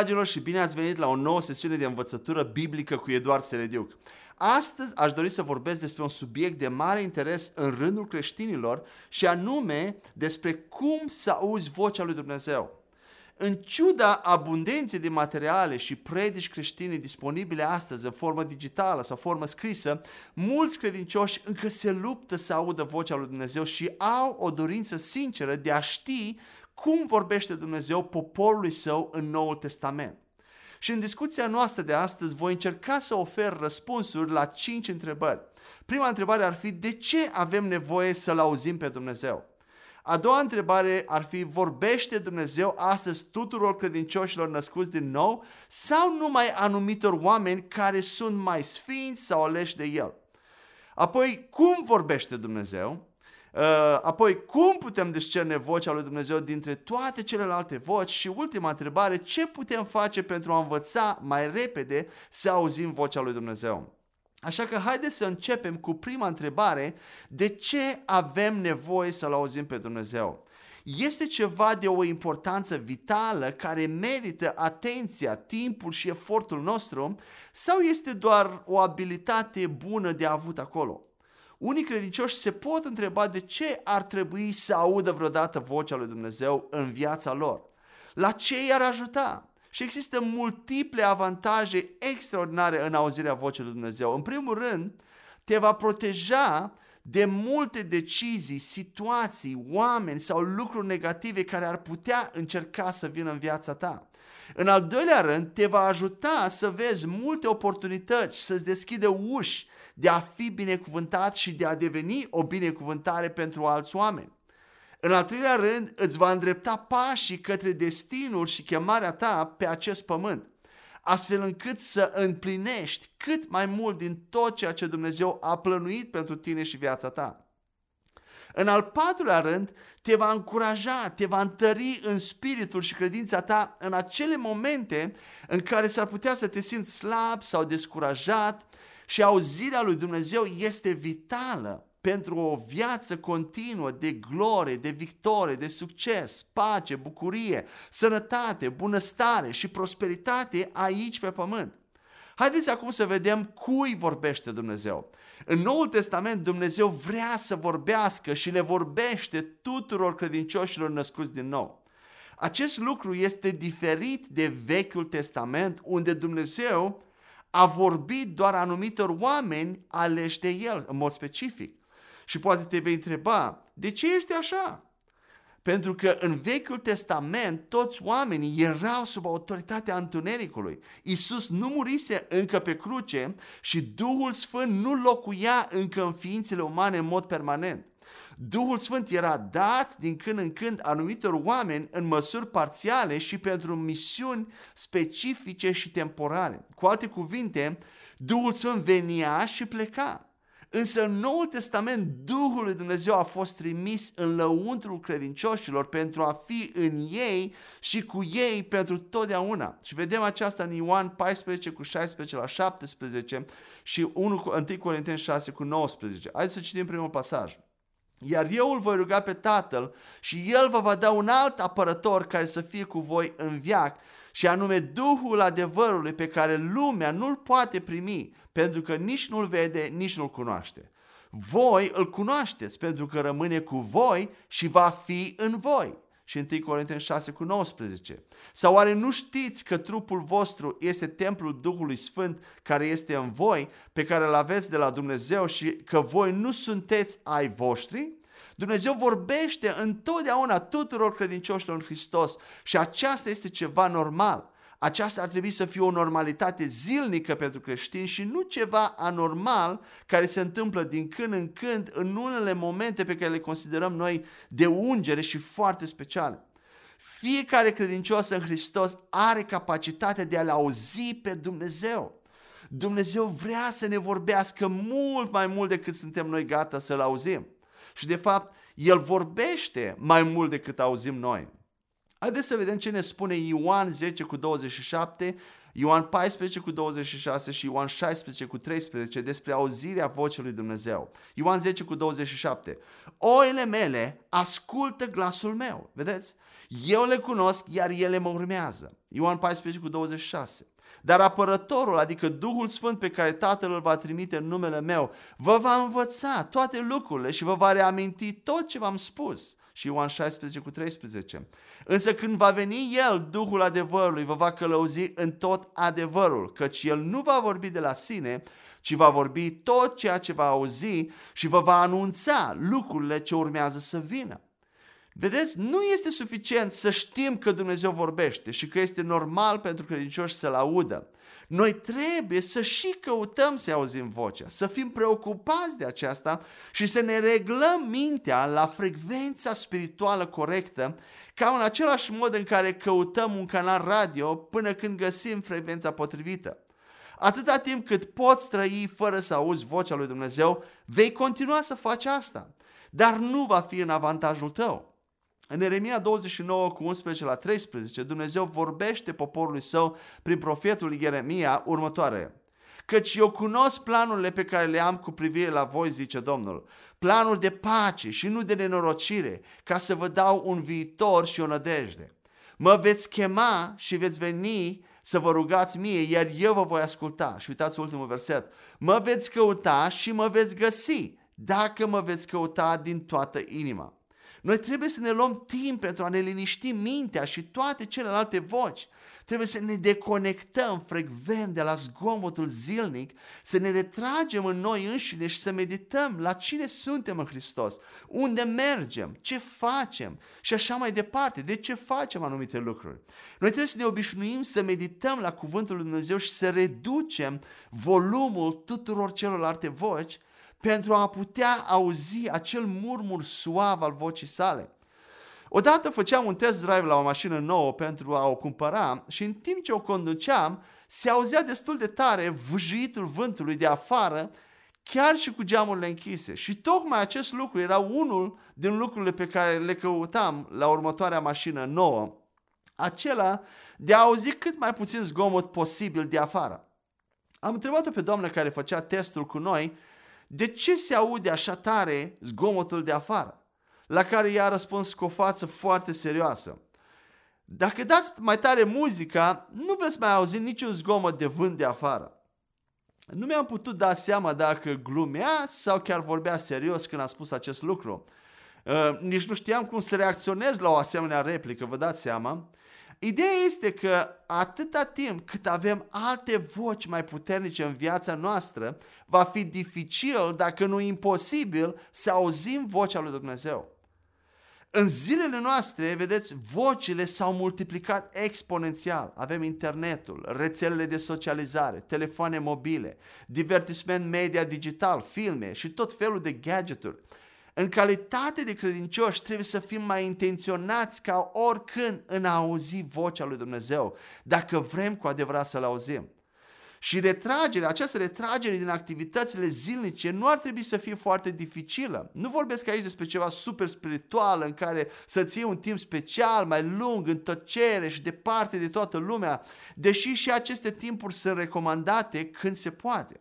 dragilor și bine ați venit la o nouă sesiune de învățătură biblică cu Eduard Serediuc. Astăzi aș dori să vorbesc despre un subiect de mare interes în rândul creștinilor și anume despre cum să auzi vocea lui Dumnezeu. În ciuda abundenței de materiale și predici creștine disponibile astăzi în formă digitală sau formă scrisă, mulți credincioși încă se luptă să audă vocea lui Dumnezeu și au o dorință sinceră de a ști cum vorbește Dumnezeu poporului său în Noul Testament. Și în discuția noastră de astăzi voi încerca să ofer răspunsuri la cinci întrebări. Prima întrebare ar fi de ce avem nevoie să-L auzim pe Dumnezeu? A doua întrebare ar fi, vorbește Dumnezeu astăzi tuturor credincioșilor născuți din nou sau numai anumitor oameni care sunt mai sfinți sau aleși de El? Apoi, cum vorbește Dumnezeu? Uh, apoi, cum putem discerne vocea lui Dumnezeu dintre toate celelalte voci? Și ultima întrebare, ce putem face pentru a învăța mai repede să auzim vocea lui Dumnezeu? Așa că haideți să începem cu prima întrebare, de ce avem nevoie să-L auzim pe Dumnezeu? Este ceva de o importanță vitală care merită atenția, timpul și efortul nostru sau este doar o abilitate bună de avut acolo? Unii credincioși se pot întreba de ce ar trebui să audă vreodată vocea lui Dumnezeu în viața lor. La ce i-ar ajuta? Și există multiple avantaje extraordinare în auzirea vocii lui Dumnezeu. În primul rând, te va proteja de multe decizii, situații, oameni sau lucruri negative care ar putea încerca să vină în viața ta. În al doilea rând, te va ajuta să vezi multe oportunități, să-ți deschide uși de a fi binecuvântat și de a deveni o binecuvântare pentru alți oameni. În al treilea rând, îți va îndrepta pașii către destinul și chemarea ta pe acest pământ, astfel încât să împlinești cât mai mult din tot ceea ce Dumnezeu a plănuit pentru tine și viața ta. În al patrulea rând, te va încuraja, te va întări în spiritul și credința ta în acele momente în care s-ar putea să te simți slab sau descurajat și auzirea lui Dumnezeu este vitală pentru o viață continuă de glorie, de victorie, de succes, pace, bucurie, sănătate, bunăstare și prosperitate aici pe pământ. Haideți acum să vedem cui vorbește Dumnezeu. În Noul Testament Dumnezeu vrea să vorbească și le vorbește tuturor credincioșilor născuți din nou. Acest lucru este diferit de Vechiul Testament unde Dumnezeu a vorbit doar anumitor oameni aleși de El în mod specific. Și poate te vei întreba, de ce este așa? Pentru că în Vechiul Testament toți oamenii erau sub autoritatea întunericului. Isus nu murise încă pe cruce și Duhul Sfânt nu locuia încă în ființele umane în mod permanent. Duhul Sfânt era dat din când în când anumitor oameni în măsuri parțiale și pentru misiuni specifice și temporare. Cu alte cuvinte, Duhul Sfânt venea și pleca. Însă în Noul Testament Duhul lui Dumnezeu a fost trimis în lăuntrul credincioșilor pentru a fi în ei și cu ei pentru totdeauna. Și vedem aceasta în Ioan 14 cu 16 la 17 și 1, 1 Corinteni 6 cu 19. Haideți să citim primul pasaj. Iar eu îl voi ruga pe Tatăl și El vă va da un alt apărător care să fie cu voi în viac și anume Duhul adevărului pe care lumea nu-l poate primi pentru că nici nu-l vede, nici nu-l cunoaște. Voi îl cunoașteți pentru că rămâne cu voi și va fi în voi. Și 1 Corinteni 6 cu 19. Sau oare nu știți că trupul vostru este templul Duhului Sfânt care este în voi, pe care îl aveți de la Dumnezeu și că voi nu sunteți ai voștri? Dumnezeu vorbește întotdeauna tuturor credincioșilor în Hristos și aceasta este ceva normal. Aceasta ar trebui să fie o normalitate zilnică pentru creștini și nu ceva anormal care se întâmplă din când în când în unele momente pe care le considerăm noi de ungere și foarte speciale. Fiecare credincios în Hristos are capacitatea de a-L auzi pe Dumnezeu. Dumnezeu vrea să ne vorbească mult mai mult decât suntem noi gata să-L auzim. Și de fapt, El vorbește mai mult decât auzim noi. Haideți să vedem ce ne spune Ioan 10 cu 27, Ioan 14 cu 26 și Ioan 16 cu 13 despre auzirea vocii lui Dumnezeu. Ioan 10 cu 27. Oile mele ascultă glasul meu. Vedeți? Eu le cunosc, iar ele mă urmează. Ioan 14 cu 26. Dar apărătorul, adică Duhul Sfânt pe care Tatăl îl va trimite în numele meu, vă va învăța toate lucrurile și vă va reaminti tot ce v-am spus. Și Ioan 16 cu 13. Însă când va veni El, Duhul adevărului, vă va călăuzi în tot adevărul, căci El nu va vorbi de la sine, ci va vorbi tot ceea ce va auzi și vă va anunța lucrurile ce urmează să vină. Vedeți, nu este suficient să știm că Dumnezeu vorbește și că este normal pentru credincioși să-L audă. Noi trebuie să și căutăm să auzim vocea, să fim preocupați de aceasta și să ne reglăm mintea la frecvența spirituală corectă, ca în același mod în care căutăm un canal radio până când găsim frecvența potrivită. Atâta timp cât poți trăi fără să auzi vocea lui Dumnezeu, vei continua să faci asta, dar nu va fi în avantajul tău. În Eremia 29 cu 11 la 13, Dumnezeu vorbește poporului său prin profetul Ieremia următoare. Căci eu cunosc planurile pe care le am cu privire la voi, zice Domnul, planuri de pace și nu de nenorocire, ca să vă dau un viitor și o nădejde. Mă veți chema și veți veni să vă rugați mie, iar eu vă voi asculta. Și uitați ultimul verset. Mă veți căuta și mă veți găsi, dacă mă veți căuta din toată inima. Noi trebuie să ne luăm timp pentru a ne liniști mintea și toate celelalte voci. Trebuie să ne deconectăm frecvent de la zgomotul zilnic, să ne retragem în noi înșine și să medităm la cine suntem în Hristos, unde mergem, ce facem și așa mai departe, de ce facem anumite lucruri. Noi trebuie să ne obișnuim să medităm la Cuvântul Lui Dumnezeu și să reducem volumul tuturor celorlalte voci pentru a putea auzi acel murmur suav al vocii sale. Odată făceam un test drive la o mașină nouă pentru a o cumpăra și în timp ce o conduceam, se auzea destul de tare vâjuitul vântului de afară, chiar și cu geamurile închise. Și tocmai acest lucru era unul din lucrurile pe care le căutam la următoarea mașină nouă, acela de a auzi cât mai puțin zgomot posibil de afară. Am întrebat-o pe doamna care făcea testul cu noi de ce se aude așa tare zgomotul de afară? La care ea a răspuns cu o față foarte serioasă. Dacă dați mai tare muzica, nu veți mai auzi niciun zgomot de vânt de afară. Nu mi-am putut da seama dacă glumea sau chiar vorbea serios când a spus acest lucru. Uh, nici nu știam cum să reacționez la o asemenea replică, vă dați seama. Ideea este că atâta timp cât avem alte voci mai puternice în viața noastră, va fi dificil, dacă nu imposibil, să auzim vocea lui Dumnezeu. În zilele noastre, vedeți, vocile s-au multiplicat exponențial. Avem internetul, rețelele de socializare, telefoane mobile, divertisment media digital, filme și tot felul de gadgeturi. În calitate de credincioși trebuie să fim mai intenționați ca oricând în a auzi vocea lui Dumnezeu, dacă vrem cu adevărat să-L auzim. Și retragerea, această retragere din activitățile zilnice nu ar trebui să fie foarte dificilă. Nu vorbesc aici despre ceva super spiritual în care să ții un timp special, mai lung, în tăcere și departe de toată lumea, deși și aceste timpuri sunt recomandate când se poate.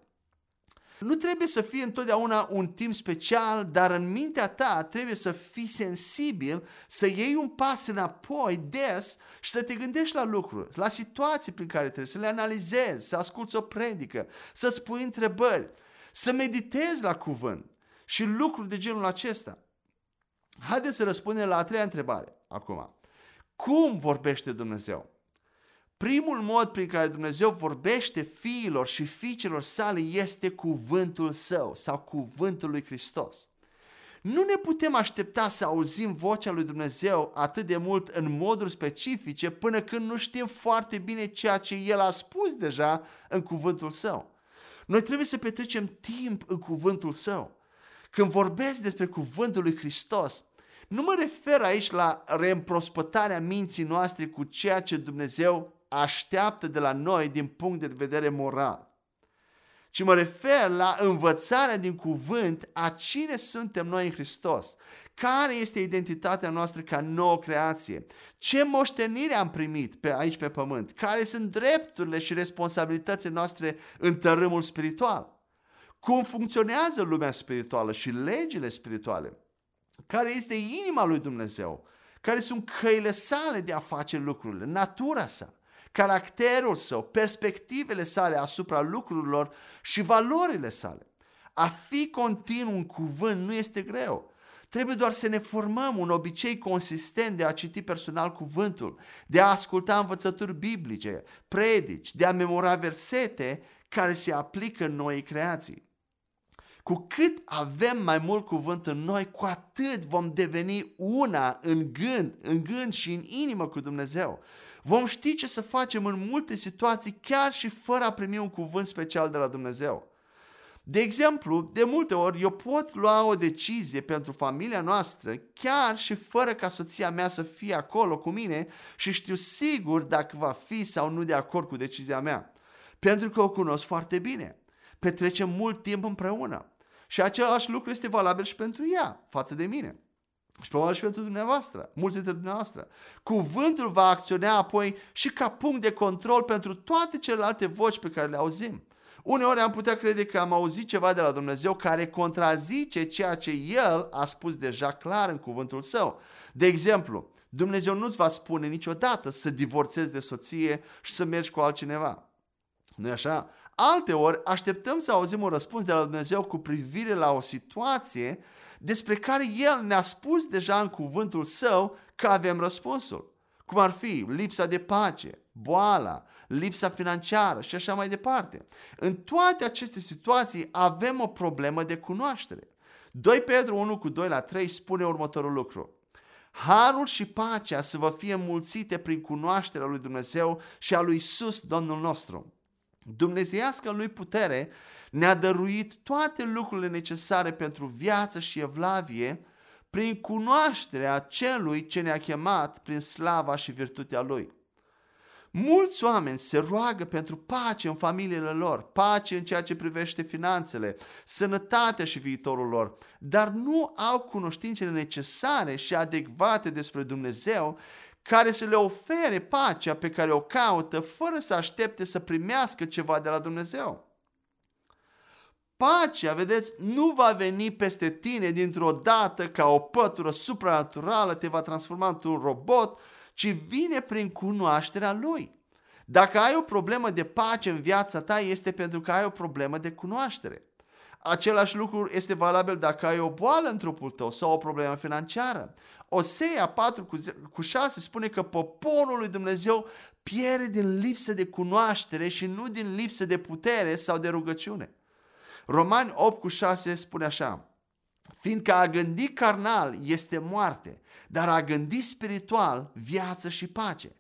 Nu trebuie să fie întotdeauna un timp special, dar în mintea ta trebuie să fii sensibil, să iei un pas înapoi des și să te gândești la lucruri, la situații prin care trebuie să le analizezi, să asculți o predică, să-ți pui întrebări, să meditezi la cuvânt și lucruri de genul acesta. Haideți să răspundem la a treia întrebare acum. Cum vorbește Dumnezeu? Primul mod prin care Dumnezeu vorbește fiilor și fiicelor sale este cuvântul său sau cuvântul lui Hristos. Nu ne putem aștepta să auzim vocea lui Dumnezeu atât de mult în moduri specifice până când nu știm foarte bine ceea ce El a spus deja în cuvântul său. Noi trebuie să petrecem timp în cuvântul său. Când vorbesc despre cuvântul lui Hristos, nu mă refer aici la reîmprospătarea minții noastre cu ceea ce Dumnezeu așteaptă de la noi din punct de vedere moral, ci mă refer la învățarea din cuvânt a cine suntem noi în Hristos. Care este identitatea noastră ca nouă creație? Ce moștenire am primit pe aici pe pământ? Care sunt drepturile și responsabilitățile noastre în tărâmul spiritual? Cum funcționează lumea spirituală și legile spirituale? Care este inima lui Dumnezeu? Care sunt căile sale de a face lucrurile? Natura sa? Caracterul său, perspectivele sale asupra lucrurilor și valorile sale. A fi continuu în cuvânt nu este greu. Trebuie doar să ne formăm un obicei consistent de a citi personal cuvântul, de a asculta învățături biblice, predici, de a memora versete care se aplică în noi creații. Cu cât avem mai mult cuvânt în noi, cu atât vom deveni una în gând, în gând și în inimă cu Dumnezeu. Vom ști ce să facem în multe situații, chiar și fără a primi un cuvânt special de la Dumnezeu. De exemplu, de multe ori eu pot lua o decizie pentru familia noastră chiar și fără ca soția mea să fie acolo cu mine și știu sigur dacă va fi sau nu de acord cu decizia mea. Pentru că o cunosc foarte bine. Petrecem mult timp împreună. Și același lucru este valabil și pentru ea, față de mine. Și probabil și pentru dumneavoastră, mulți dintre dumneavoastră. Cuvântul va acționa apoi și ca punct de control pentru toate celelalte voci pe care le auzim. Uneori am putea crede că am auzit ceva de la Dumnezeu care contrazice ceea ce El a spus deja clar în cuvântul Său. De exemplu, Dumnezeu nu-ți va spune niciodată să divorțezi de soție și să mergi cu altcineva. nu așa? Alte ori așteptăm să auzim un răspuns de la Dumnezeu cu privire la o situație despre care El ne-a spus deja în cuvântul Său că avem răspunsul. Cum ar fi lipsa de pace, boala, lipsa financiară și așa mai departe. În toate aceste situații avem o problemă de cunoaștere. 2 Petru 1 cu 2 la 3 spune următorul lucru. Harul și pacea să vă fie mulțite prin cunoașterea lui Dumnezeu și a lui Isus, Domnul nostru. Dumnezeiască lui putere ne-a dăruit toate lucrurile necesare pentru viață și evlavie prin cunoașterea celui ce ne-a chemat prin slava și virtutea lui. Mulți oameni se roagă pentru pace în familiile lor, pace în ceea ce privește finanțele, sănătatea și viitorul lor, dar nu au cunoștințele necesare și adecvate despre Dumnezeu care să le ofere pacea pe care o caută fără să aștepte să primească ceva de la Dumnezeu. Pacea, vedeți, nu va veni peste tine dintr-o dată ca o pătură supranaturală, te va transforma într-un robot, ci vine prin cunoașterea Lui. Dacă ai o problemă de pace în viața ta, este pentru că ai o problemă de cunoaștere. Același lucru este valabil dacă ai o boală în trupul tău sau o problemă financiară. Osea 4 cu 6 spune că poporul lui Dumnezeu pierde din lipsă de cunoaștere și nu din lipsă de putere sau de rugăciune. Romani 8 cu 6 spune așa, fiindcă a gândi carnal este moarte, dar a gândi spiritual viață și pace.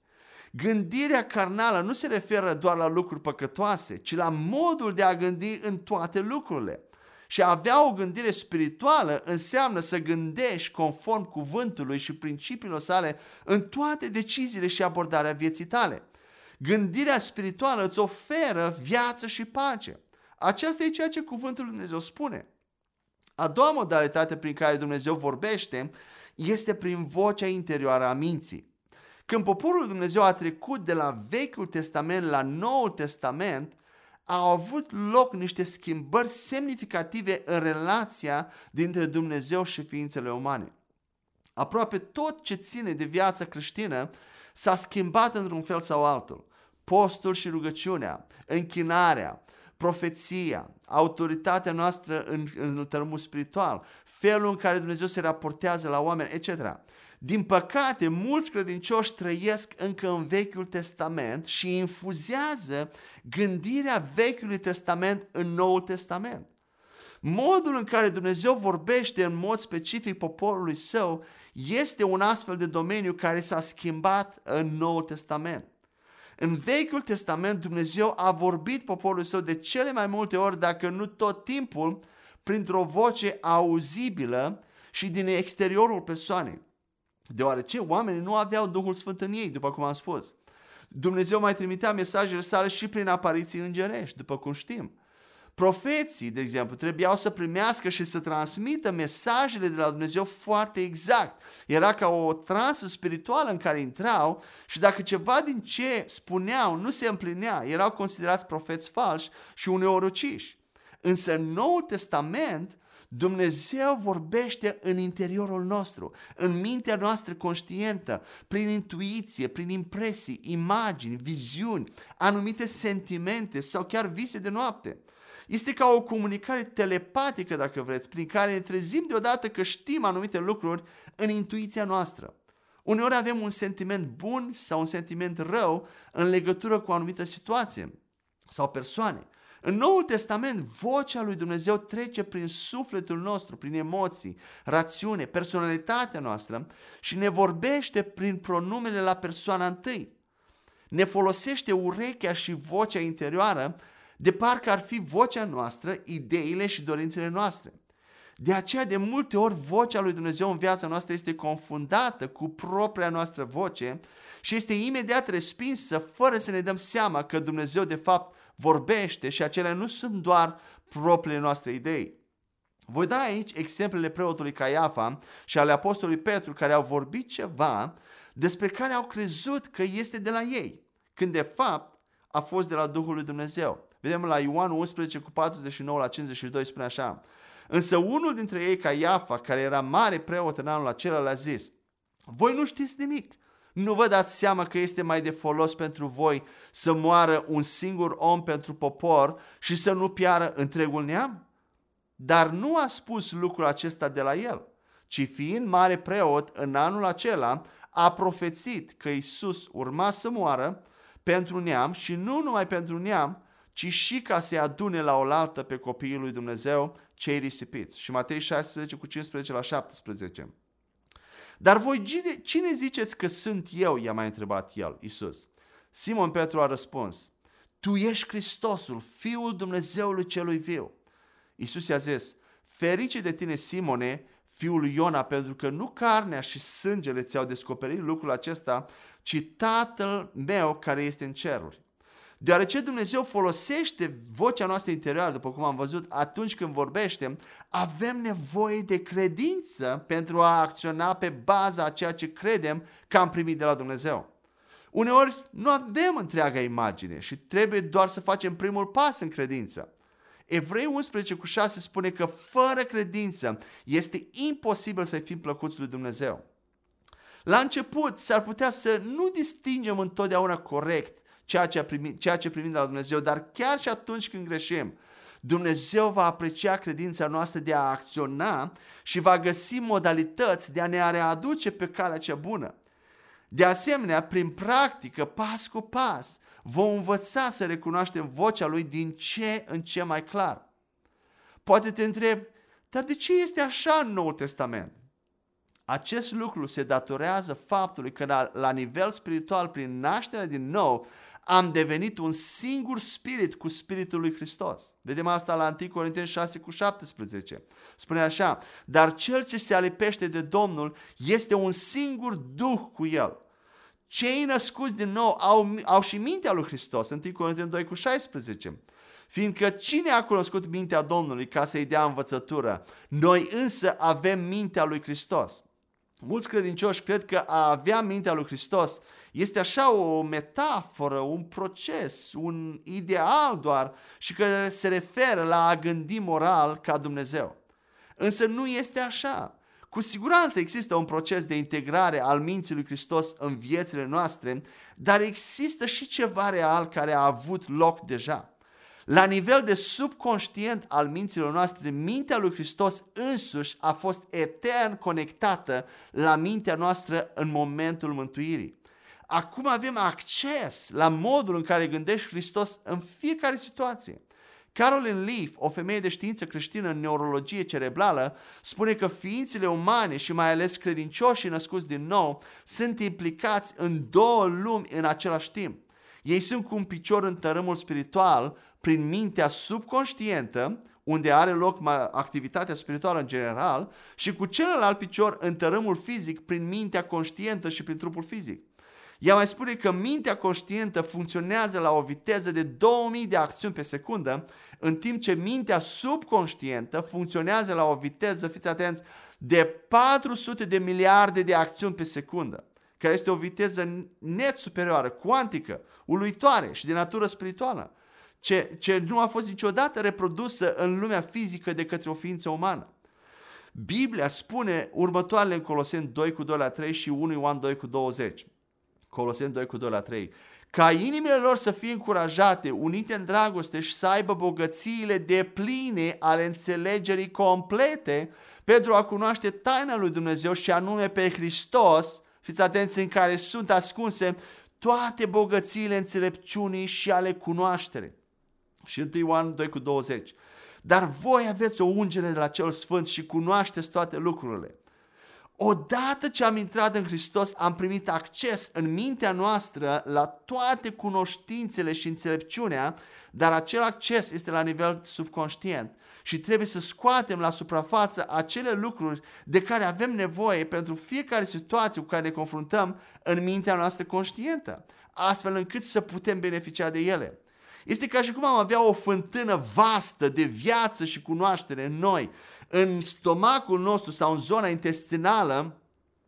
Gândirea carnală nu se referă doar la lucruri păcătoase, ci la modul de a gândi în toate lucrurile. Și a avea o gândire spirituală înseamnă să gândești conform cuvântului și principiilor sale în toate deciziile și abordarea vieții tale. Gândirea spirituală îți oferă viață și pace. Aceasta e ceea ce cuvântul Lui Dumnezeu spune. A doua modalitate prin care Dumnezeu vorbește este prin vocea interioară a minții. Când poporul Dumnezeu a trecut de la Vechiul Testament la Noul Testament, au avut loc niște schimbări semnificative în relația dintre Dumnezeu și ființele umane. Aproape tot ce ține de viața creștină s-a schimbat într-un fel sau altul. Postul și rugăciunea, închinarea, profeția, autoritatea noastră în, în tărâmul spiritual, felul în care Dumnezeu se raportează la oameni, etc. Din păcate, mulți credincioși trăiesc încă în Vechiul Testament și infuzează gândirea Vechiului Testament în Noul Testament. Modul în care Dumnezeu vorbește în mod specific poporului său este un astfel de domeniu care s-a schimbat în Noul Testament. În Vechiul Testament Dumnezeu a vorbit poporului său de cele mai multe ori, dacă nu tot timpul, printr-o voce auzibilă și din exteriorul persoanei. Deoarece oamenii nu aveau Duhul Sfânt în ei, după cum am spus. Dumnezeu mai trimitea mesajele sale și prin apariții îngerești, după cum știm. Profeții, de exemplu, trebuiau să primească și să transmită mesajele de la Dumnezeu foarte exact. Era ca o transă spirituală în care intrau și dacă ceva din ce spuneau nu se împlinea, erau considerați profeți falși și uneori uciși. Însă în Noul Testament Dumnezeu vorbește în interiorul nostru, în mintea noastră conștientă, prin intuiție, prin impresii, imagini, viziuni, anumite sentimente sau chiar vise de noapte. Este ca o comunicare telepatică, dacă vreți, prin care ne trezim deodată că știm anumite lucruri în intuiția noastră. Uneori avem un sentiment bun sau un sentiment rău în legătură cu o anumită situație sau persoane. În Noul Testament, vocea lui Dumnezeu trece prin sufletul nostru, prin emoții, rațiune, personalitatea noastră și ne vorbește prin pronumele la persoana întâi. Ne folosește urechea și vocea interioară de parcă ar fi vocea noastră, ideile și dorințele noastre. De aceea, de multe ori, vocea lui Dumnezeu în viața noastră este confundată cu propria noastră voce și este imediat respinsă fără să ne dăm seama că Dumnezeu, de fapt, vorbește și acelea nu sunt doar propriile noastre idei. Voi da aici exemplele preotului Caiafa și ale apostolului Petru care au vorbit ceva despre care au crezut că este de la ei, când de fapt a fost de la Duhul lui Dumnezeu. Vedem la Ioan 11 cu 49 la 52 spune așa. Însă unul dintre ei, Caiafa, care era mare preot în anul acela, le-a zis, voi nu știți nimic, nu vă dați seama că este mai de folos pentru voi să moară un singur om pentru popor și să nu piară întregul neam? Dar nu a spus lucrul acesta de la el, ci fiind mare preot în anul acela, a profețit că Isus urma să moară pentru neam și nu numai pentru neam, ci și ca să adune la oaltă pe copiii lui Dumnezeu cei risipiți. Și Matei 16 cu 15 la 17. Dar voi cine ziceți că sunt eu? I-a mai întrebat el, Isus. Simon Petru a răspuns, Tu ești Hristosul, Fiul Dumnezeului celui viu. Isus i-a zis, ferice de tine, Simone, fiul lui Iona, pentru că nu carnea și sângele ți-au descoperit lucrul acesta, ci Tatăl meu care este în ceruri. Deoarece Dumnezeu folosește vocea noastră interioară, după cum am văzut, atunci când vorbește, avem nevoie de credință pentru a acționa pe baza a ceea ce credem că am primit de la Dumnezeu. Uneori nu avem întreaga imagine și trebuie doar să facem primul pas în credință. Evrei 11 cu 6 spune că fără credință este imposibil să fim plăcuți lui Dumnezeu. La început s-ar putea să nu distingem întotdeauna corect ceea ce, primit, ceea ce primim de la Dumnezeu, dar chiar și atunci când greșim, Dumnezeu va aprecia credința noastră de a acționa și va găsi modalități de a ne readuce pe calea cea bună. De asemenea, prin practică, pas cu pas, vom învăța să recunoaștem vocea Lui din ce în ce mai clar. Poate te întreb, dar de ce este așa în Noul Testament? Acest lucru se datorează faptului că la, la nivel spiritual, prin nașterea din nou, am devenit un singur spirit cu spiritul lui Hristos. Vedem asta la 1 Corinteni 6 cu 17. Spune așa, dar cel ce se alipește de Domnul este un singur duh cu el. Cei născuți din nou au, au și mintea lui Hristos, 1 Corinteni 2 cu 16. Fiindcă cine a cunoscut mintea Domnului ca să-i dea învățătură? Noi însă avem mintea lui Hristos. Mulți credincioși cred că a avea mintea lui Hristos este așa o metaforă, un proces, un ideal doar și că se referă la a gândi moral ca Dumnezeu. Însă nu este așa. Cu siguranță există un proces de integrare al minții lui Hristos în viețile noastre, dar există și ceva real care a avut loc deja. La nivel de subconștient al minților noastre, mintea lui Hristos însuși a fost etern conectată la mintea noastră în momentul mântuirii. Acum avem acces la modul în care gândește Hristos în fiecare situație. Carolyn Leaf, o femeie de știință creștină în neurologie cerebrală, spune că ființele umane și mai ales credincioșii născuți din nou sunt implicați în două lumi în același timp. Ei sunt cu un picior în tărâmul spiritual prin mintea subconștientă, unde are loc activitatea spirituală în general, și cu celălalt picior în tărâmul fizic prin mintea conștientă și prin trupul fizic. Ea mai spune că mintea conștientă funcționează la o viteză de 2000 de acțiuni pe secundă, în timp ce mintea subconștientă funcționează la o viteză, fiți atenți, de 400 de miliarde de acțiuni pe secundă, care este o viteză net superioară, cuantică, uluitoare și de natură spirituală, ce, ce nu a fost niciodată reprodusă în lumea fizică de către o ființă umană. Biblia spune următoarele în Coloseni 2 cu 2 la 3 și 1 Ioan 2 cu 20. Coloseni 2 cu 2 la 3. Ca inimile lor să fie încurajate, unite în dragoste și să aibă bogățiile de pline ale înțelegerii complete pentru a cunoaște taina lui Dumnezeu și anume pe Hristos, fiți atenți în care sunt ascunse toate bogățiile înțelepciunii și ale cunoaștere. Și 1 Ioan 2 cu 20. Dar voi aveți o ungere de la cel sfânt și cunoașteți toate lucrurile. Odată ce am intrat în Hristos, am primit acces în mintea noastră la toate cunoștințele și înțelepciunea, dar acel acces este la nivel subconștient și trebuie să scoatem la suprafață acele lucruri de care avem nevoie pentru fiecare situație cu care ne confruntăm în mintea noastră conștientă, astfel încât să putem beneficia de ele. Este ca și cum am avea o fântână vastă de viață și cunoaștere în noi, în stomacul nostru sau în zona intestinală,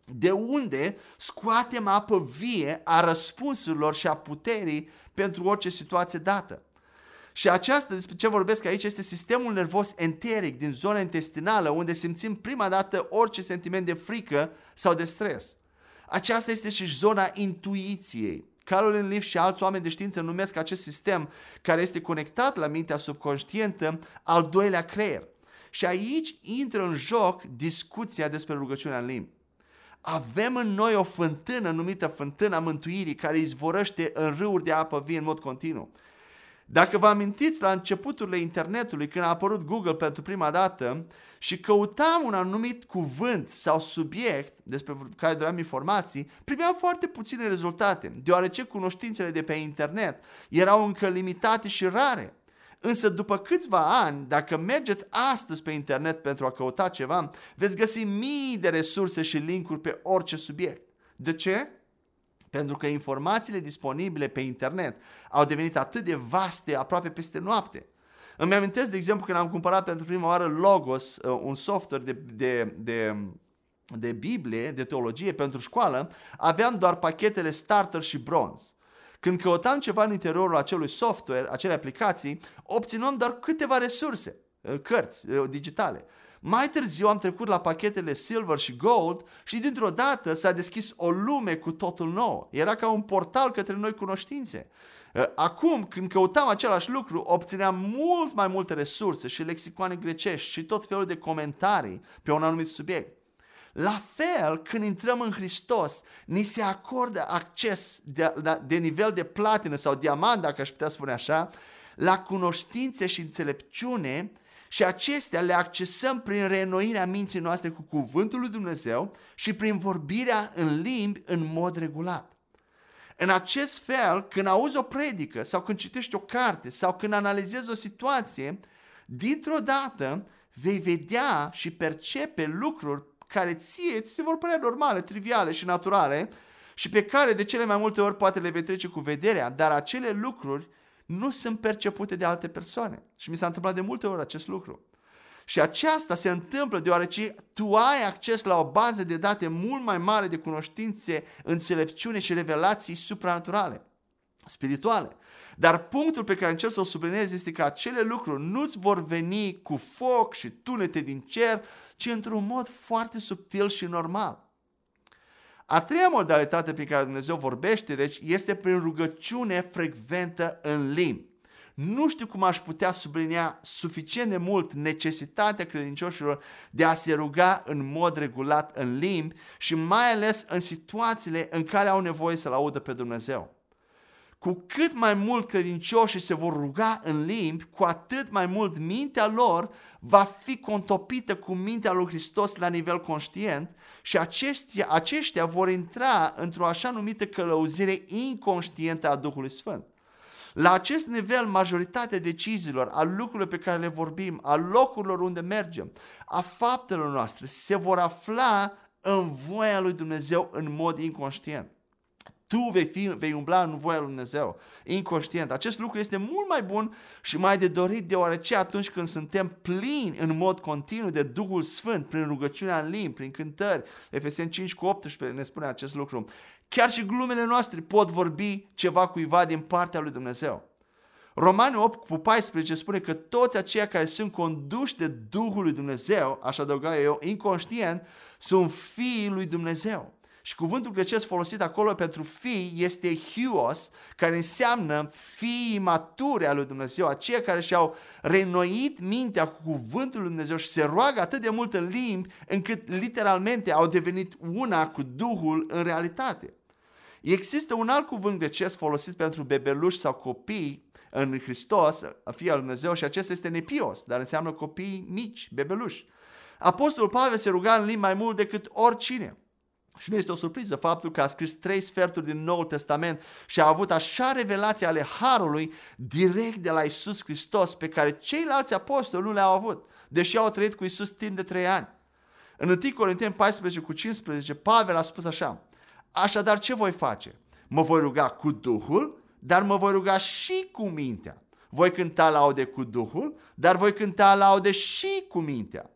de unde scoatem apă vie a răspunsurilor și a puterii pentru orice situație dată. Și aceasta, despre ce vorbesc aici, este sistemul nervos enteric din zona intestinală, unde simțim prima dată orice sentiment de frică sau de stres. Aceasta este și zona intuiției. Caroline Leaf și alți oameni de știință numesc acest sistem care este conectat la mintea subconștientă al doilea creier. Și aici intră în joc discuția despre rugăciunea în limbi. Avem în noi o fântână numită fântâna mântuirii care izvorăște în râuri de apă vie în mod continuu. Dacă vă amintiți la începuturile internetului, când a apărut Google pentru prima dată și căutam un anumit cuvânt sau subiect despre care doream informații, primeam foarte puține rezultate, deoarece cunoștințele de pe internet erau încă limitate și rare. Însă după câțiva ani, dacă mergeți astăzi pe internet pentru a căuta ceva, veți găsi mii de resurse și linkuri pe orice subiect. De ce? Pentru că informațiile disponibile pe internet au devenit atât de vaste aproape peste noapte. Îmi amintesc, de exemplu, când am cumpărat pentru prima oară Logos, uh, un software de, de, de, de Biblie, de teologie pentru școală, aveam doar pachetele Starter și Bronze. Când căutam ceva în interiorul acelui software, acelei aplicații, obțineam doar câteva resurse, uh, cărți uh, digitale. Mai târziu am trecut la pachetele Silver și Gold și dintr-o dată s-a deschis o lume cu totul nou. Era ca un portal către noi cunoștințe. Uh, acum, când căutam același lucru, obțineam mult mai multe resurse și lexicoane grecești și tot felul de comentarii pe un anumit subiect. La fel, când intrăm în Hristos, ni se acordă acces de, de nivel de platină sau diamant, dacă aș putea spune așa, la cunoștințe și înțelepciune și acestea le accesăm prin reînnoirea minții noastre cu cuvântul lui Dumnezeu și prin vorbirea în limbi în mod regulat. În acest fel, când auzi o predică sau când citești o carte sau când analizezi o situație, dintr-o dată vei vedea și percepe lucruri care ție ți se vor părea normale, triviale și naturale și pe care de cele mai multe ori poate le vei trece cu vederea, dar acele lucruri nu sunt percepute de alte persoane. Și mi s-a întâmplat de multe ori acest lucru. Și aceasta se întâmplă deoarece tu ai acces la o bază de date mult mai mare de cunoștințe, înțelepciune și revelații supranaturale, spirituale. Dar punctul pe care încerc să-l subliniez este că acele lucruri nu-ți vor veni cu foc și tunete din cer, ci într-un mod foarte subtil și normal. A treia modalitate prin care Dumnezeu vorbește, deci, este prin rugăciune frecventă în limbi. Nu știu cum aș putea sublinia suficient de mult necesitatea credincioșilor de a se ruga în mod regulat în limbi și mai ales în situațiile în care au nevoie să-L audă pe Dumnezeu. Cu cât mai mult credincioșii se vor ruga în limbi, cu atât mai mult mintea lor va fi contopită cu mintea lui Hristos la nivel conștient și aceștia, aceștia vor intra într-o așa numită călăuzire inconștientă a Duhului Sfânt. La acest nivel, majoritatea deciziilor, a lucrurilor pe care le vorbim, a locurilor unde mergem, a faptelor noastre, se vor afla în voia lui Dumnezeu în mod inconștient. Tu vei, fi, vei umbla în voia lui Dumnezeu, inconștient. Acest lucru este mult mai bun și mai de dorit, deoarece atunci când suntem plini în mod continuu de Duhul Sfânt, prin rugăciunea în limbi, prin cântări, Efeseni 5 cu 18 ne spune acest lucru, chiar și glumele noastre pot vorbi ceva cuiva din partea lui Dumnezeu. Romani 8 cu 14 spune că toți aceia care sunt conduși de Duhul lui Dumnezeu, aș adăuga eu, inconștient, sunt fiii lui Dumnezeu. Și cuvântul grecesc folosit acolo pentru fii este huos, care înseamnă fii maturi al lui Dumnezeu, aceia care și-au renoit mintea cu cuvântul lui Dumnezeu și se roagă atât de mult în limbi, încât literalmente au devenit una cu Duhul în realitate. Există un alt cuvânt grecesc folosit pentru bebeluși sau copii în Hristos, fii al lui Dumnezeu, și acesta este nepios, dar înseamnă copii mici, bebeluși. Apostolul Pavel se ruga în limbi mai mult decât oricine. Și nu este o surpriză faptul că a scris trei sferturi din Noul Testament și a avut așa revelații ale Harului direct de la Isus Hristos pe care ceilalți apostoli nu le-au avut, deși au trăit cu Isus timp de trei ani. În 1 Corinteni 14 cu 15, Pavel a spus așa, Așadar ce voi face? Mă voi ruga cu Duhul, dar mă voi ruga și cu mintea. Voi cânta laude cu Duhul, dar voi cânta laude și cu mintea.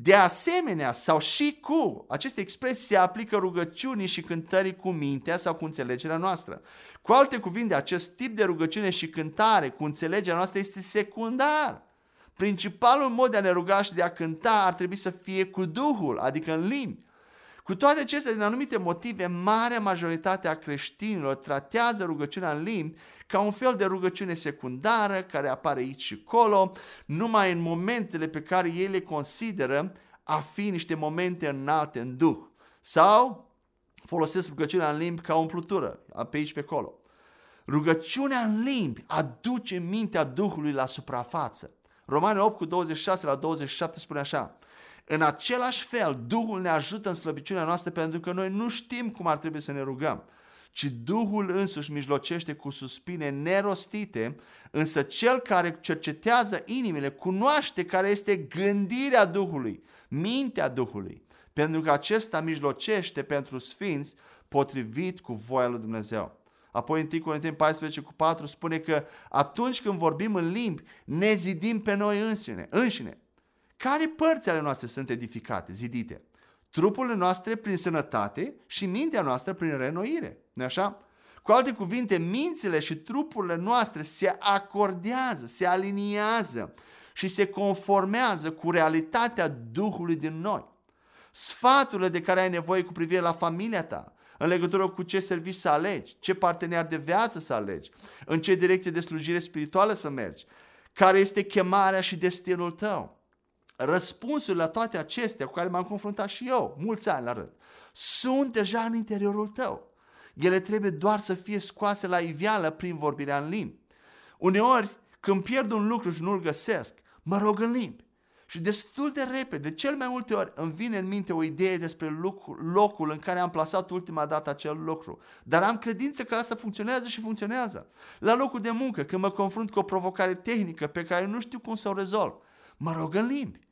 De asemenea, sau și cu, aceste expresii se aplică rugăciunii și cântării cu mintea sau cu înțelegerea noastră. Cu alte cuvinte, acest tip de rugăciune și cântare cu înțelegerea noastră este secundar. Principalul mod de a ne ruga și de a cânta ar trebui să fie cu Duhul, adică în limbi. Cu toate acestea, din anumite motive, marea majoritate a creștinilor tratează rugăciunea în limbi ca un fel de rugăciune secundară care apare aici și acolo, numai în momentele pe care ei le consideră a fi niște momente înalte în Duh. Sau folosesc rugăciunea în limbi ca umplutură, pe aici pe acolo. Rugăciunea în limbi aduce mintea Duhului la suprafață. Romani 8 cu 26 la 27 spune așa. În același fel, Duhul ne ajută în slăbiciunea noastră pentru că noi nu știm cum ar trebui să ne rugăm, ci Duhul însuși mijlocește cu suspine nerostite, însă cel care cercetează inimile cunoaște care este gândirea Duhului, mintea Duhului, pentru că acesta mijlocește pentru sfinți potrivit cu voia lui Dumnezeu. Apoi în 1 Corinteni 14 cu 4 spune că atunci când vorbim în limbi, ne zidim pe noi înșine, înșine care părți ale noastre sunt edificate, zidite? Trupurile noastre prin sănătate și mintea noastră prin renoire. nu așa? Cu alte cuvinte, mințile și trupurile noastre se acordează, se aliniază și se conformează cu realitatea Duhului din noi. Sfaturile de care ai nevoie cu privire la familia ta, în legătură cu ce serviciu să alegi, ce partener de viață să alegi, în ce direcție de slujire spirituală să mergi, care este chemarea și destinul tău răspunsuri la toate acestea cu care m-am confruntat și eu, mulți ani la rând, sunt deja în interiorul tău. Ele trebuie doar să fie scoase la iveală prin vorbirea în limbi. Uneori, când pierd un lucru și nu-l găsesc, mă rog în limbi. Și destul de repede, de cel mai multe ori, îmi vine în minte o idee despre locul în care am plasat ultima dată acel lucru. Dar am credință că asta funcționează și funcționează. La locul de muncă, când mă confrunt cu o provocare tehnică pe care nu știu cum să o rezolv, mă rog în limbi.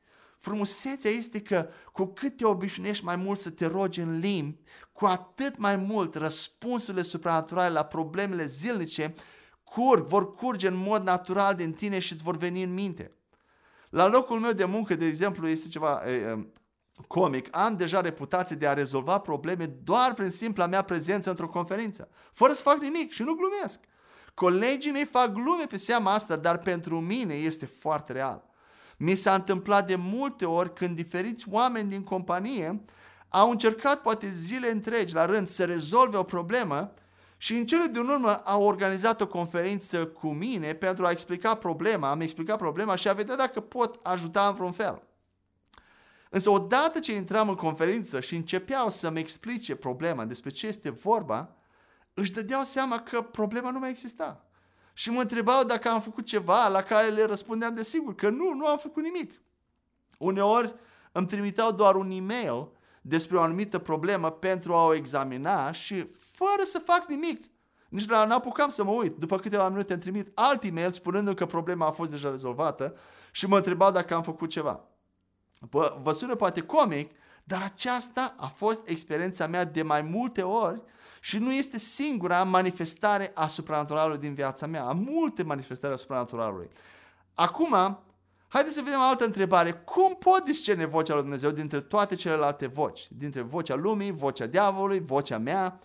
Frumusețea este că cu cât te obișnuiești mai mult să te rogi în limbi, cu atât mai mult răspunsurile supranaturale la problemele zilnice curg, vor curge în mod natural din tine și îți vor veni în minte. La locul meu de muncă, de exemplu, este ceva e, e, comic, am deja reputație de a rezolva probleme doar prin simpla mea prezență într-o conferință, fără să fac nimic și nu glumesc. Colegii mei fac glume pe seama asta, dar pentru mine este foarte real. Mi s-a întâmplat de multe ori când diferiți oameni din companie au încercat poate zile întregi la rând să rezolve o problemă și în cele din urmă au organizat o conferință cu mine pentru a explica problema, am explicat problema și a vedea dacă pot ajuta în vreun fel. Însă odată ce intram în conferință și începeau să-mi explice problema despre ce este vorba, își dădeau seama că problema nu mai exista și mă întrebau dacă am făcut ceva la care le răspundeam de sigur că nu, nu am făcut nimic. Uneori îmi trimiteau doar un e-mail despre o anumită problemă pentru a o examina și fără să fac nimic. Nici nu apucam să mă uit. După câteva minute îmi trimit alt e-mail spunându că problema a fost deja rezolvată și mă întrebau dacă am făcut ceva. Bă, vă sună poate comic, dar aceasta a fost experiența mea de mai multe ori și nu este singura manifestare a supranaturalului din viața mea. Am multe manifestări a supranaturalului. Acum, haideți să vedem altă întrebare. Cum pot discerne vocea lui Dumnezeu dintre toate celelalte voci? Dintre vocea lumii, vocea diavolului, vocea mea?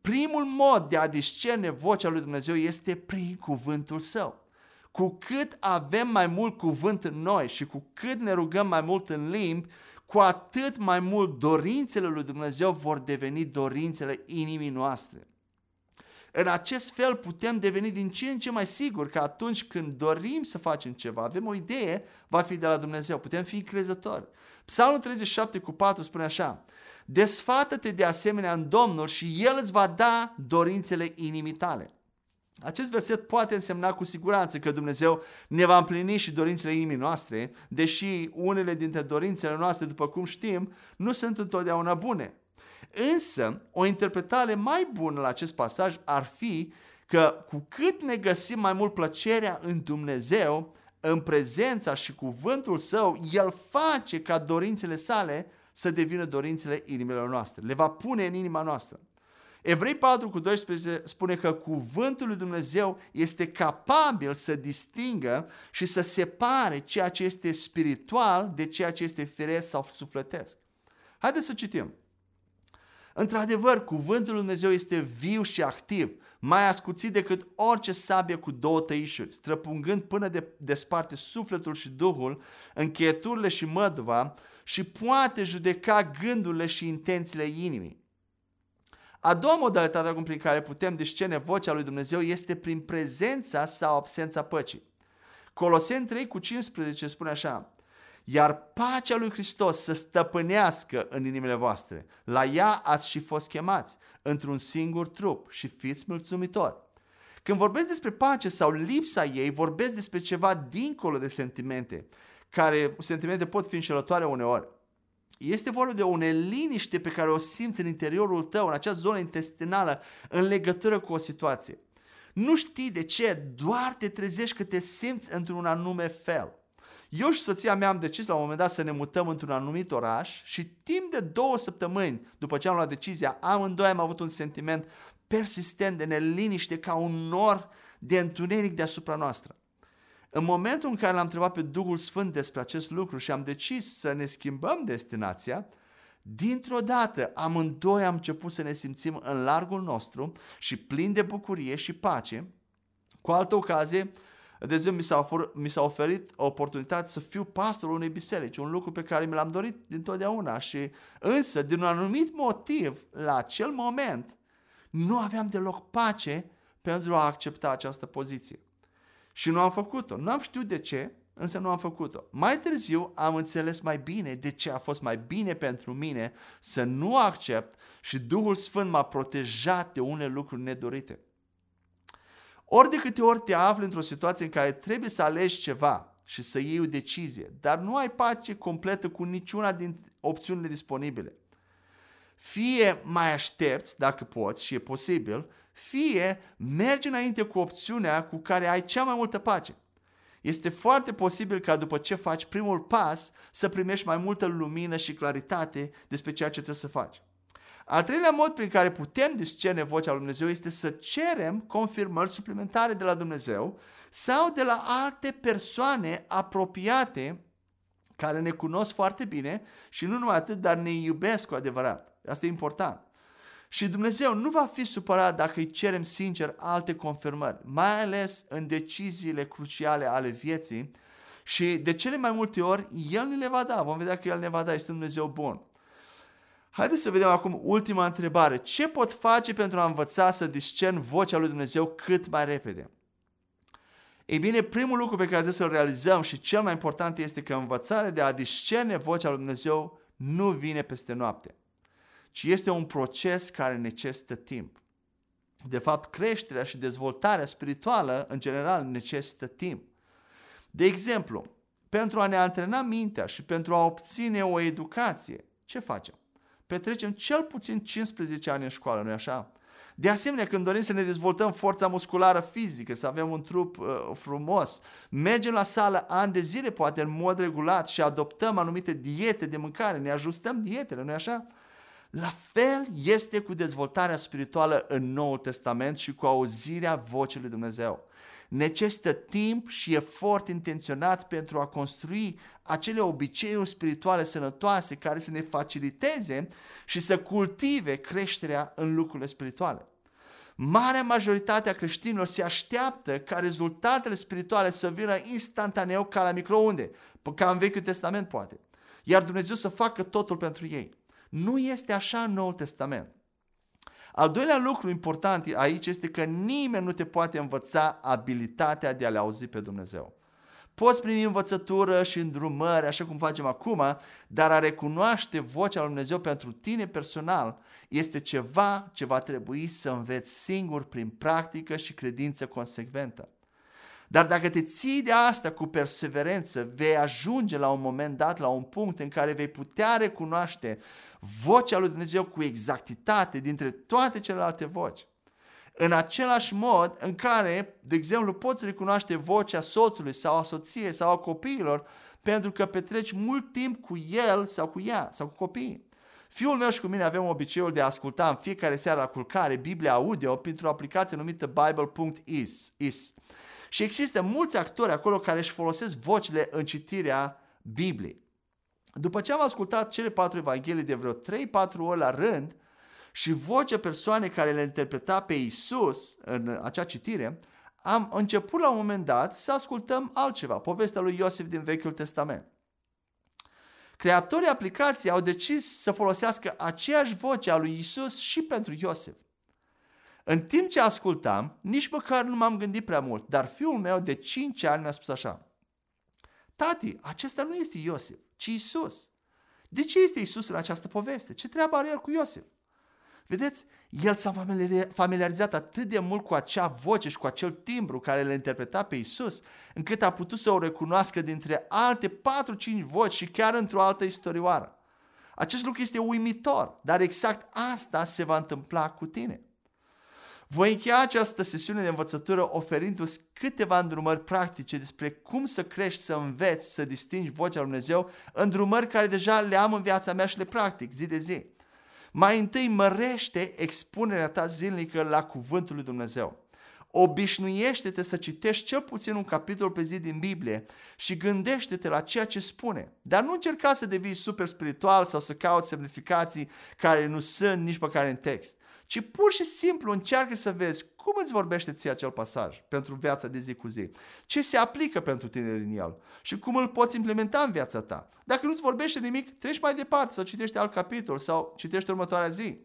Primul mod de a discerne vocea lui Dumnezeu este prin cuvântul său. Cu cât avem mai mult cuvânt în noi și cu cât ne rugăm mai mult în limbi, cu atât mai mult dorințele lui Dumnezeu vor deveni dorințele inimii noastre. În acest fel putem deveni din ce în ce mai siguri că atunci când dorim să facem ceva, avem o idee, va fi de la Dumnezeu, putem fi încrezători. Psalmul 37 cu 4 spune așa, Desfată-te de asemenea în Domnul și El îți va da dorințele inimii tale. Acest verset poate însemna cu siguranță că Dumnezeu ne va împlini și dorințele inimii noastre, deși unele dintre dorințele noastre, după cum știm, nu sunt întotdeauna bune. Însă, o interpretare mai bună la acest pasaj ar fi că cu cât ne găsim mai mult plăcerea în Dumnezeu, în prezența și cuvântul său, El face ca dorințele sale să devină dorințele inimilor noastre. Le va pune în inima noastră. Evrei 4 cu 12 spune că cuvântul lui Dumnezeu este capabil să distingă și să separe ceea ce este spiritual de ceea ce este firesc sau sufletesc. Haideți să citim. Într-adevăr, cuvântul lui Dumnezeu este viu și activ, mai ascuțit decât orice sabie cu două tăișuri, străpungând până de desparte sufletul și duhul, încheieturile și măduva și poate judeca gândurile și intențiile inimii. A doua modalitate acum prin care putem discerne vocea lui Dumnezeu este prin prezența sau absența păcii. Coloseni 3 cu 15 spune așa, iar pacea lui Hristos să stăpânească în inimile voastre. La ea ați și fost chemați, într-un singur trup și fiți mulțumitori. Când vorbesc despre pace sau lipsa ei, vorbesc despre ceva dincolo de sentimente, care sentimente pot fi înșelătoare uneori. Este vorba de o neliniște pe care o simți în interiorul tău, în acea zonă intestinală, în legătură cu o situație. Nu știi de ce, doar te trezești că te simți într-un anume fel. Eu și soția mea am decis la un moment dat să ne mutăm într-un anumit oraș și timp de două săptămâni după ce am luat decizia, amândoi am avut un sentiment persistent de neliniște ca un nor de întuneric deasupra noastră. În momentul în care l-am întrebat pe Duhul Sfânt despre acest lucru și am decis să ne schimbăm destinația, dintr-o dată amândoi am început să ne simțim în largul nostru și plin de bucurie și pace. Cu altă ocazie, de exemplu, mi s-a, ofer, mi s-a oferit oportunitatea să fiu pastorul unei biserici, un lucru pe care mi l-am dorit dintotdeauna și însă, din un anumit motiv, la acel moment, nu aveam deloc pace pentru a accepta această poziție. Și nu am făcut-o. Nu am știut de ce, însă nu am făcut-o. Mai târziu am înțeles mai bine de ce a fost mai bine pentru mine să nu accept și Duhul Sfânt m-a protejat de unele lucruri nedorite. Ori de câte ori te afli într-o situație în care trebuie să alegi ceva și să iei o decizie, dar nu ai pace completă cu niciuna din opțiunile disponibile. Fie mai aștepți, dacă poți și e posibil, fie mergi înainte cu opțiunea cu care ai cea mai multă pace. Este foarte posibil ca după ce faci primul pas să primești mai multă lumină și claritate despre ceea ce trebuie să faci. Al treilea mod prin care putem discerne vocea lui Dumnezeu este să cerem confirmări suplimentare de la Dumnezeu sau de la alte persoane apropiate care ne cunosc foarte bine și nu numai atât, dar ne iubesc cu adevărat. Asta e important. Și Dumnezeu nu va fi supărat dacă îi cerem sincer alte confirmări, mai ales în deciziile cruciale ale vieții și de cele mai multe ori El ne le va da. Vom vedea că El ne va da, este Dumnezeu bun. Haideți să vedem acum ultima întrebare. Ce pot face pentru a învăța să discern vocea lui Dumnezeu cât mai repede? Ei bine, primul lucru pe care trebuie să-l realizăm și cel mai important este că învățarea de a discerne vocea lui Dumnezeu nu vine peste noapte ci este un proces care necesită timp. De fapt, creșterea și dezvoltarea spirituală, în general, necesită timp. De exemplu, pentru a ne antrena mintea și pentru a obține o educație, ce facem? Petrecem cel puțin 15 ani în școală, nu-i așa? De asemenea, când dorim să ne dezvoltăm forța musculară fizică, să avem un trup uh, frumos, mergem la sală ani de zile, poate în mod regulat și adoptăm anumite diete de mâncare, ne ajustăm dietele, nu-i așa? La fel este cu dezvoltarea spirituală în Noul Testament și cu auzirea vocii lui Dumnezeu. Necesită timp și efort intenționat pentru a construi acele obiceiuri spirituale sănătoase care să ne faciliteze și să cultive creșterea în lucrurile spirituale. Marea majoritate a creștinilor se așteaptă ca rezultatele spirituale să vină instantaneu ca la microunde, ca în Vechiul Testament poate, iar Dumnezeu să facă totul pentru ei. Nu este așa în Noul Testament. Al doilea lucru important aici este că nimeni nu te poate învăța abilitatea de a le auzi pe Dumnezeu. Poți primi învățătură și îndrumări, așa cum facem acum, dar a recunoaște vocea lui Dumnezeu pentru tine personal este ceva ce va trebui să înveți singur prin practică și credință consecventă. Dar dacă te ții de asta cu perseverență, vei ajunge la un moment dat, la un punct în care vei putea recunoaște vocea lui Dumnezeu cu exactitate dintre toate celelalte voci. În același mod în care, de exemplu, poți recunoaște vocea soțului sau a soției sau a copiilor pentru că petreci mult timp cu el sau cu ea sau cu copiii. Fiul meu și cu mine avem obiceiul de a asculta în fiecare seară la culcare Biblia audio printr-o aplicație numită Bible.is. Is. Și există mulți actori acolo care își folosesc vocile în citirea Bibliei. După ce am ascultat cele patru evanghelii de vreo 3-4 ori la rând și vocea persoanei care le interpreta pe Isus în acea citire, am început la un moment dat să ascultăm altceva, povestea lui Iosif din Vechiul Testament. Creatorii aplicației au decis să folosească aceeași voce a lui Isus și pentru Iosif. În timp ce ascultam, nici măcar nu m-am gândit prea mult, dar fiul meu de 5 ani mi-a spus așa. Tati, acesta nu este Iosif, ci Isus. De ce este Isus în această poveste? Ce treabă are el cu Iosif? Vedeți, el s-a familiarizat atât de mult cu acea voce și cu acel timbru care le interpreta pe Isus, încât a putut să o recunoască dintre alte 4-5 voci și chiar într-o altă istorioară. Acest lucru este uimitor, dar exact asta se va întâmpla cu tine. Voi încheia această sesiune de învățătură oferindu-ți câteva îndrumări practice despre cum să crești, să înveți, să distingi vocea lui Dumnezeu, îndrumări care deja le am în viața mea și le practic zi de zi. Mai întâi mărește expunerea ta zilnică la cuvântul lui Dumnezeu. Obișnuiește-te să citești cel puțin un capitol pe zi din Biblie și gândește-te la ceea ce spune. Dar nu încerca să devii super spiritual sau să cauți semnificații care nu sunt nici măcar în text ci pur și simplu încearcă să vezi cum îți vorbește ție acel pasaj pentru viața de zi cu zi, ce se aplică pentru tine din el și cum îl poți implementa în viața ta. Dacă nu-ți vorbește nimic, treci mai departe sau citește alt capitol sau citește următoarea zi.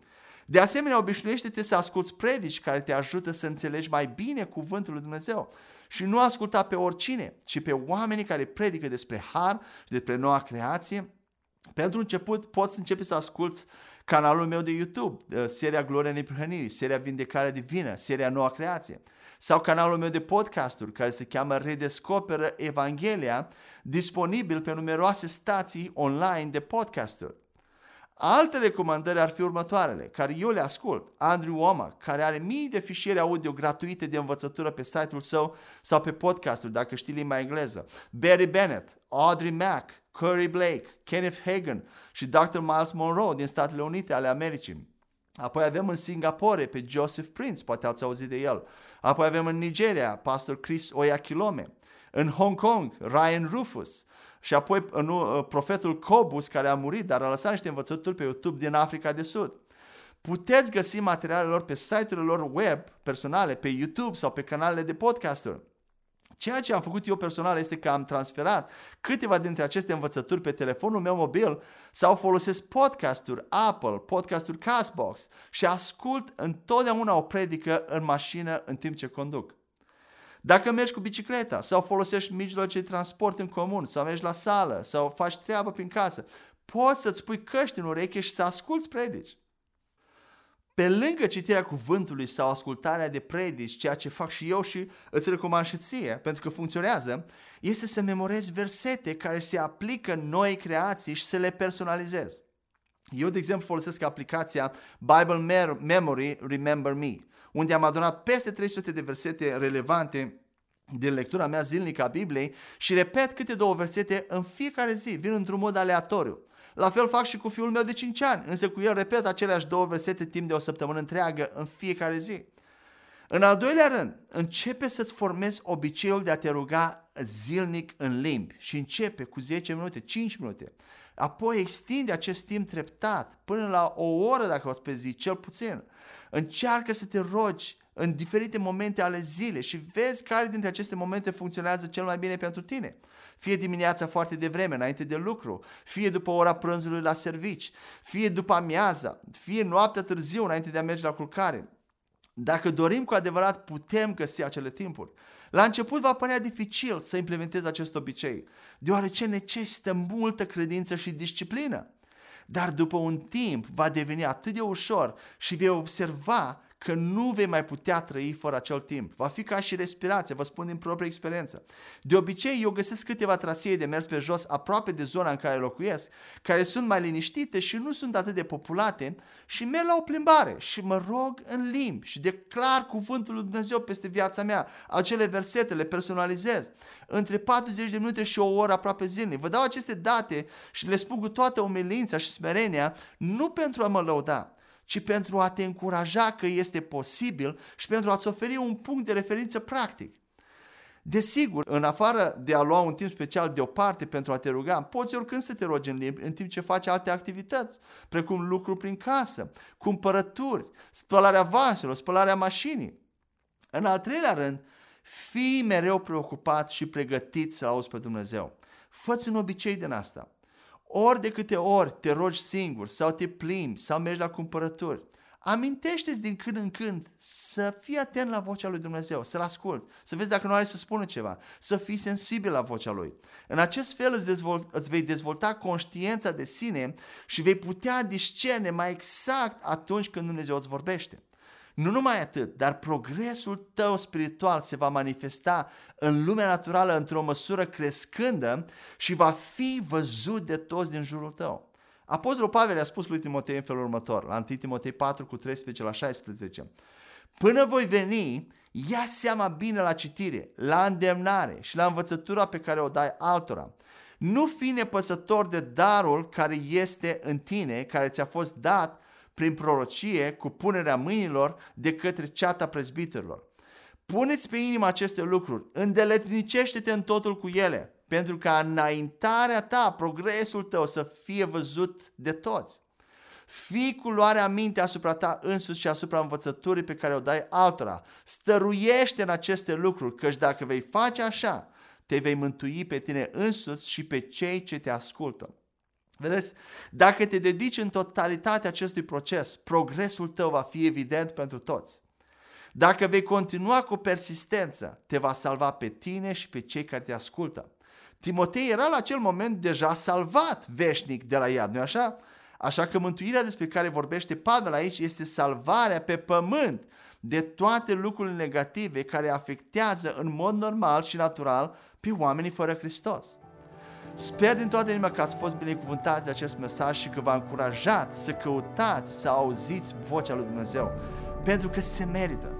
De asemenea, obișnuiește-te să asculți predici care te ajută să înțelegi mai bine cuvântul lui Dumnezeu și nu asculta pe oricine, ci pe oamenii care predică despre har și despre noua creație. Pentru început, poți începe să asculți canalul meu de YouTube, uh, seria Gloria Neprihănirii, seria Vindecarea Divină, seria Noua Creație, sau canalul meu de podcasturi care se cheamă Redescoperă Evanghelia, disponibil pe numeroase stații online de podcasturi. Alte recomandări ar fi următoarele, care eu le ascult. Andrew Womack, care are mii de fișiere audio gratuite de învățătură pe site-ul său sau pe podcasturi, dacă știi limba engleză. Barry Bennett, Audrey Mack, Curry Blake, Kenneth Hagen și Dr. Miles Monroe din Statele Unite ale Americii. Apoi avem în Singapore pe Joseph Prince, poate ați auzit de el. Apoi avem în Nigeria pastor Chris Oyakilome. În Hong Kong, Ryan Rufus. Și apoi în, uh, profetul Cobus, care a murit, dar a lăsat niște învățături pe YouTube din Africa de Sud. Puteți găsi materialele lor pe site-urile lor web personale, pe YouTube sau pe canalele de podcasturi. Ceea ce am făcut eu personal este că am transferat câteva dintre aceste învățături pe telefonul meu mobil sau folosesc podcasturi Apple, podcasturi Castbox și ascult întotdeauna o predică în mașină în timp ce conduc. Dacă mergi cu bicicleta sau folosești mijloace de transport în comun sau mergi la sală sau faci treabă prin casă, poți să-ți pui căști în ureche și să asculți predici. Pe lângă citirea cuvântului sau ascultarea de predici, ceea ce fac și eu și îți recomand și ție, pentru că funcționează, este să memorezi versete care se aplică în noi creații și să le personalizezi. Eu, de exemplu, folosesc aplicația Bible Memory Remember Me, unde am adunat peste 300 de versete relevante din lectura mea zilnică a Bibliei și repet câte două versete în fiecare zi, vin într-un mod aleatoriu. La fel fac și cu fiul meu de 5 ani, însă cu el repet aceleași două versete timp de o săptămână întreagă în fiecare zi. În al doilea rând, începe să-ți formezi obiceiul de a te ruga zilnic în limbi și începe cu 10 minute, 5 minute. Apoi extinde acest timp treptat până la o oră dacă o pe zi, cel puțin. Încearcă să te rogi în diferite momente ale zilei și vezi care dintre aceste momente funcționează cel mai bine pentru tine. Fie dimineața foarte devreme, înainte de lucru, fie după ora prânzului la servici, fie după amiaza, fie noaptea târziu înainte de a merge la culcare. Dacă dorim cu adevărat, putem găsi acele timpuri. La început va părea dificil să implementezi acest obicei, deoarece necesită multă credință și disciplină. Dar după un timp va deveni atât de ușor și vei observa că nu vei mai putea trăi fără acel timp. Va fi ca și respirație, vă spun din proprie experiență. De obicei, eu găsesc câteva trasee de mers pe jos aproape de zona în care locuiesc, care sunt mai liniștite și nu sunt atât de populate și merg la o plimbare și mă rog în limbi și declar cuvântul lui Dumnezeu peste viața mea. Acele versete le personalizez. Între 40 de minute și o oră aproape zilnic. Vă dau aceste date și le spun cu toată umilința și smerenia, nu pentru a mă lăuda, ci pentru a te încuraja că este posibil și pentru a-ți oferi un punct de referință practic. Desigur, în afară de a lua un timp special deoparte pentru a te ruga, poți oricând să te rogi în limbi în timp ce faci alte activități, precum lucru prin casă, cumpărături, spălarea vaselor, spălarea mașinii. În al treilea rând, fii mereu preocupat și pregătit să auzi pe Dumnezeu. Fă-ți un obicei din asta. Ori de câte ori te rogi singur sau te plimbi sau mergi la cumpărături, amintește-ți din când în când să fii atent la vocea lui Dumnezeu, să-L asculți, să vezi dacă nu are să spună ceva, să fii sensibil la vocea Lui. În acest fel îți, dezvol- îți vei dezvolta conștiința de sine și vei putea discerne mai exact atunci când Dumnezeu îți vorbește. Nu numai atât, dar progresul tău spiritual se va manifesta în lumea naturală într-o măsură crescândă și va fi văzut de toți din jurul tău. Apostolul Pavel a spus lui Timotei în felul următor, la 1 Timotei 4 cu 13 la 16. Până voi veni, ia seama bine la citire, la îndemnare și la învățătura pe care o dai altora. Nu fi nepăsător de darul care este în tine, care ți-a fost dat prin prorocie cu punerea mâinilor de către ceata prezbiterilor. Puneți pe inimă aceste lucruri, îndeletnicește-te în totul cu ele, pentru ca înaintarea ta, progresul tău să fie văzut de toți. Fii cu luarea minte asupra ta însuți și asupra învățăturii pe care o dai altora. Stăruiește în aceste lucruri, căci dacă vei face așa, te vei mântui pe tine însuți și pe cei ce te ascultă. Vedeți, dacă te dedici în totalitate acestui proces, progresul tău va fi evident pentru toți. Dacă vei continua cu persistență, te va salva pe tine și pe cei care te ascultă. Timotei era la acel moment deja salvat veșnic de la iad, nu așa? Așa că mântuirea despre care vorbește Pavel aici este salvarea pe pământ de toate lucrurile negative care afectează în mod normal și natural pe oamenii fără Hristos. Sper din toată inima că ați fost binecuvântați de acest mesaj și că v-a încurajat să căutați, să auziți vocea lui Dumnezeu, pentru că se merită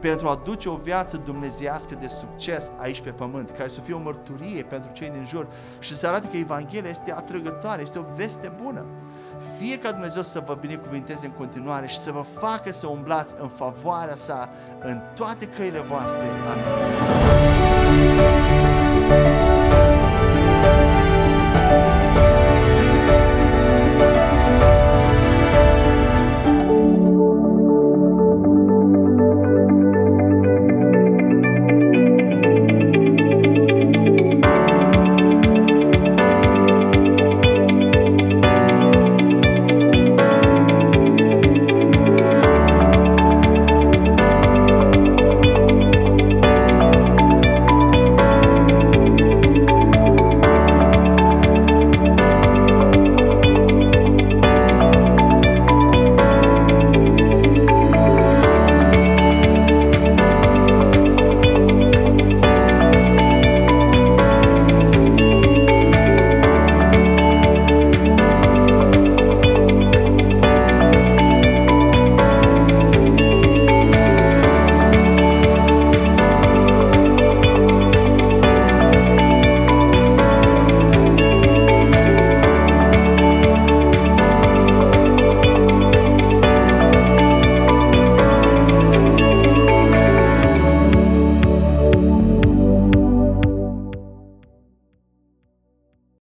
pentru a duce o viață dumnezească de succes aici pe pământ, care să fie o mărturie pentru cei din jur și să arate că Evanghelia este atrăgătoare, este o veste bună. Fie ca Dumnezeu să vă binecuvinteze în continuare și să vă facă să umblați în favoarea sa în toate căile voastre. Amin.